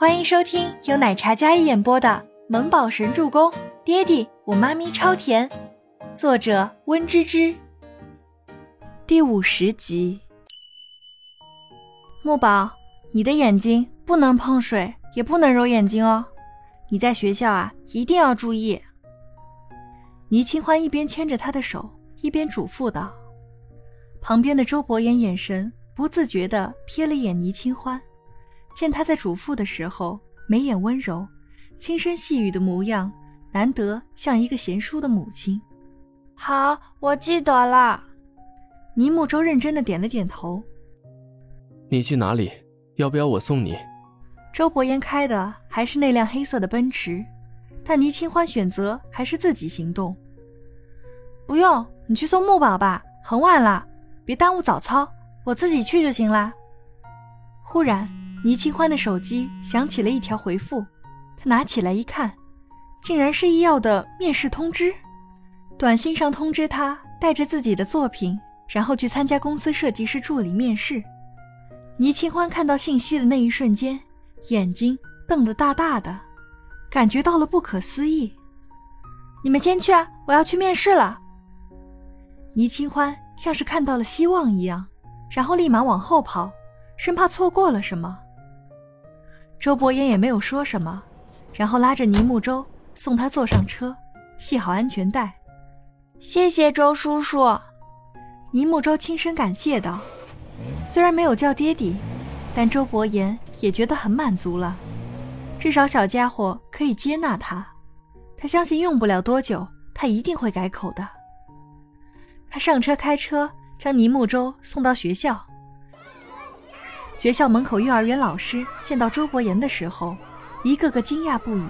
欢迎收听由奶茶嘉一演播的《萌宝神助攻》，爹地我妈咪超甜，作者温芝芝。第五十集。木宝，你的眼睛不能碰水，也不能揉眼睛哦。你在学校啊，一定要注意。倪清欢一边牵着他的手，一边嘱咐道。旁边的周伯言眼神不自觉地瞥了眼倪清欢。见他在嘱咐的时候，眉眼温柔，轻声细语的模样，难得像一个贤淑的母亲。好，我记得了。倪木舟认真的点了点头。你去哪里？要不要我送你？周伯言开的还是那辆黑色的奔驰，但倪清欢选择还是自己行动。不用，你去送木宝吧，很晚了，别耽误早操，我自己去就行了。忽然。倪清欢的手机响起了一条回复，他拿起来一看，竟然是医药的面试通知。短信上通知他带着自己的作品，然后去参加公司设计师助理面试。倪清欢看到信息的那一瞬间，眼睛瞪得大大的，感觉到了不可思议。你们先去啊，我要去面试了。倪清欢像是看到了希望一样，然后立马往后跑，生怕错过了什么。周伯言也没有说什么，然后拉着倪木舟送他坐上车，系好安全带。谢谢周叔叔，倪木舟轻声感谢道。虽然没有叫爹地，但周伯言也觉得很满足了，至少小家伙可以接纳他。他相信用不了多久，他一定会改口的。他上车开车将倪木舟送到学校。学校门口，幼儿园老师见到周伯言的时候，一个个惊讶不已。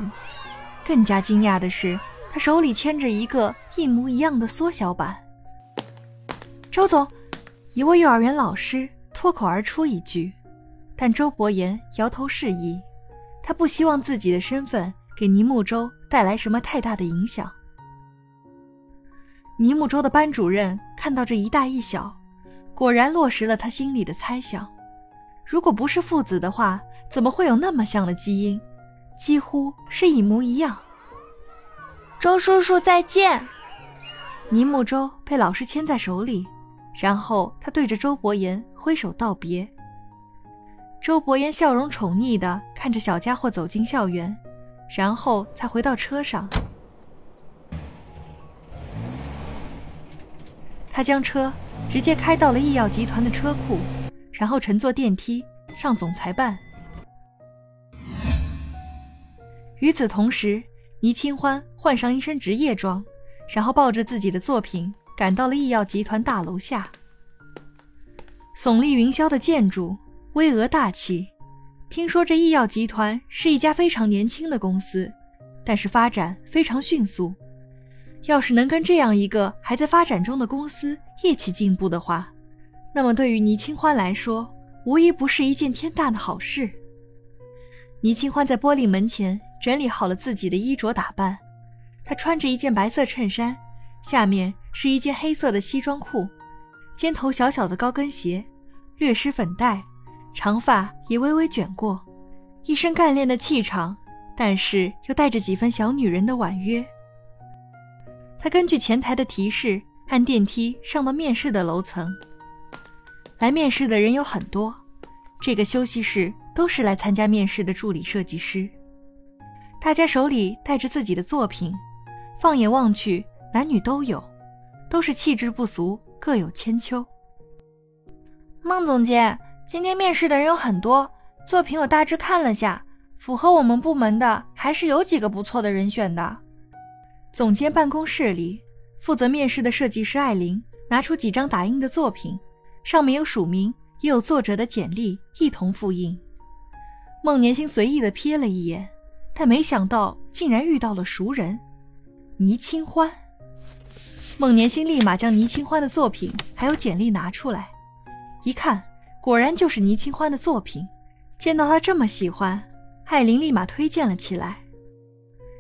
更加惊讶的是，他手里牵着一个一模一样的缩小版。周总，一位幼儿园老师脱口而出一句，但周伯言摇头示意，他不希望自己的身份给倪木舟带来什么太大的影响。倪木舟的班主任看到这一大一小，果然落实了他心里的猜想。如果不是父子的话，怎么会有那么像的基因？几乎是一模一样。周叔叔再见。尼木舟被老师牵在手里，然后他对着周伯言挥手道别。周伯言笑容宠溺地看着小家伙走进校园，然后才回到车上。他将车直接开到了医药集团的车库。然后乘坐电梯上总裁办。与此同时，倪清欢换上一身职业装，然后抱着自己的作品赶到了医药集团大楼下。耸立云霄的建筑，巍峨大气。听说这医药集团是一家非常年轻的公司，但是发展非常迅速。要是能跟这样一个还在发展中的公司一起进步的话，那么，对于倪清欢来说，无疑不是一件天大的好事。倪清欢在玻璃门前整理好了自己的衣着打扮，她穿着一件白色衬衫，下面是一件黑色的西装裤，尖头小小的高跟鞋，略施粉黛，长发也微微卷过，一身干练的气场，但是又带着几分小女人的婉约。她根据前台的提示，按电梯上到面试的楼层。来面试的人有很多，这个休息室都是来参加面试的助理设计师。大家手里带着自己的作品，放眼望去，男女都有，都是气质不俗，各有千秋。孟总监，今天面试的人有很多，作品我大致看了下，符合我们部门的还是有几个不错的人选的。总监办公室里，负责面试的设计师艾琳拿出几张打印的作品。上面有署名，也有作者的简历，一同复印。孟年星随意的瞥了一眼，但没想到竟然遇到了熟人倪清欢。孟年星立马将倪清欢的作品还有简历拿出来，一看，果然就是倪清欢的作品。见到他这么喜欢，艾琳立马推荐了起来。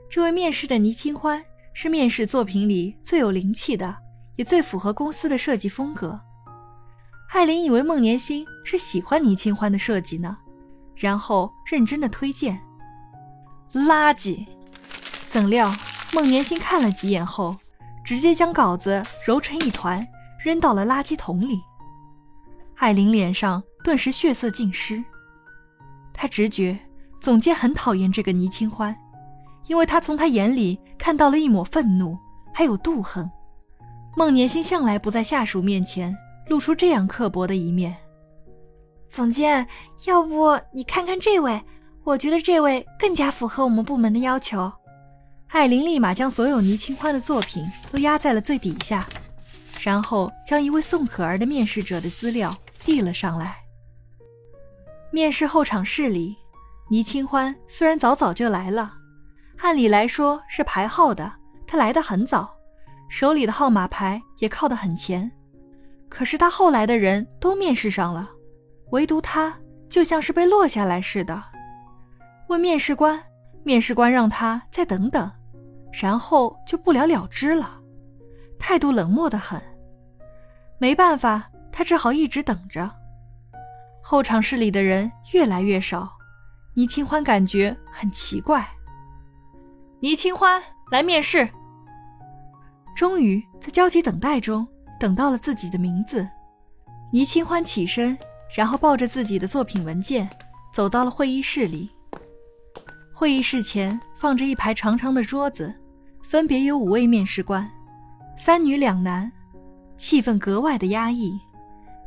这位面试的倪清欢是面试作品里最有灵气的，也最符合公司的设计风格。艾琳以为孟年心是喜欢倪清欢的设计呢，然后认真的推荐。垃圾！怎料孟年心看了几眼后，直接将稿子揉成一团，扔到了垃圾桶里。艾琳脸上顿时血色尽失，她直觉总监很讨厌这个倪清欢，因为他从他眼里看到了一抹愤怒，还有妒恨。孟年心向来不在下属面前露出这样刻薄的一面。总监，要不你看看这位？我觉得这位更加符合我们部门的要求。艾琳立马将所有倪清欢的作品都压在了最底下，然后将一位宋可儿的面试者的资料递了上来。面试候场室里，倪清欢虽然早早就来了，按理来说是排号的，他来的很早，手里的号码牌也靠得很前。可是他后来的人都面试上了。唯独他就像是被落下来似的，问面试官，面试官让他再等等，然后就不了了之了，态度冷漠的很。没办法，他只好一直等着。候场室里的人越来越少，倪清欢感觉很奇怪。倪清欢来面试。终于在焦急等待中等到了自己的名字，倪清欢起身。然后抱着自己的作品文件，走到了会议室里。会议室前放着一排长长的桌子，分别有五位面试官，三女两男，气氛格外的压抑。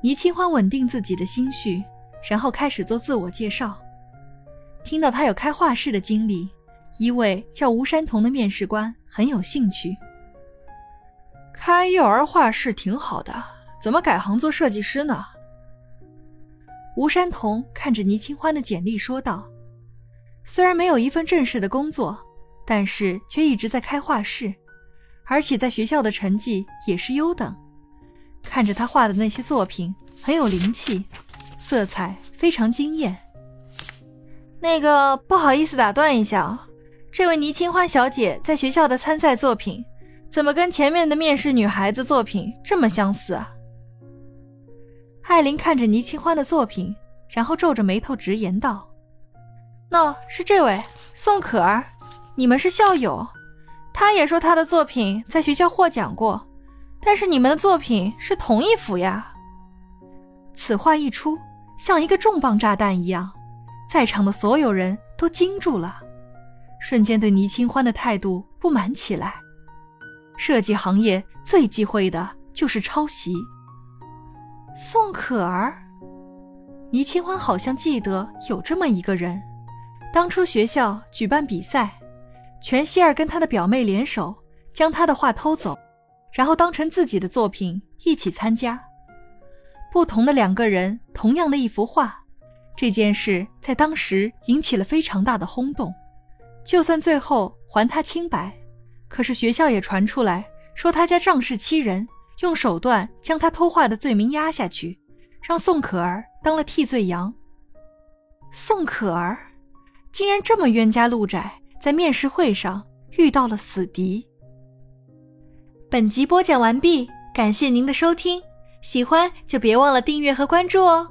倪清欢稳定自己的心绪，然后开始做自我介绍。听到他有开画室的经历，一位叫吴山童的面试官很有兴趣。开幼儿画室挺好的，怎么改行做设计师呢？吴山童看着倪清欢的简历说道：“虽然没有一份正式的工作，但是却一直在开画室，而且在学校的成绩也是优等。看着他画的那些作品，很有灵气，色彩非常惊艳。”那个不好意思打断一下，这位倪清欢小姐在学校的参赛作品，怎么跟前面的面试女孩子作品这么相似啊？艾琳看着倪清欢的作品，然后皱着眉头直言道：“那是这位宋可儿，你们是校友。她也说她的作品在学校获奖过，但是你们的作品是同一幅呀。”此话一出，像一个重磅炸弹一样，在场的所有人都惊住了，瞬间对倪清欢的态度不满起来。设计行业最忌讳的就是抄袭。宋可儿，倪清欢好像记得有这么一个人。当初学校举办比赛，全希儿跟她的表妹联手，将他的画偷走，然后当成自己的作品一起参加。不同的两个人，同样的一幅画，这件事在当时引起了非常大的轰动。就算最后还他清白，可是学校也传出来说他家仗势欺人。用手段将他偷画的罪名压下去，让宋可儿当了替罪羊。宋可儿竟然这么冤家路窄，在面试会上遇到了死敌。本集播讲完毕，感谢您的收听，喜欢就别忘了订阅和关注哦。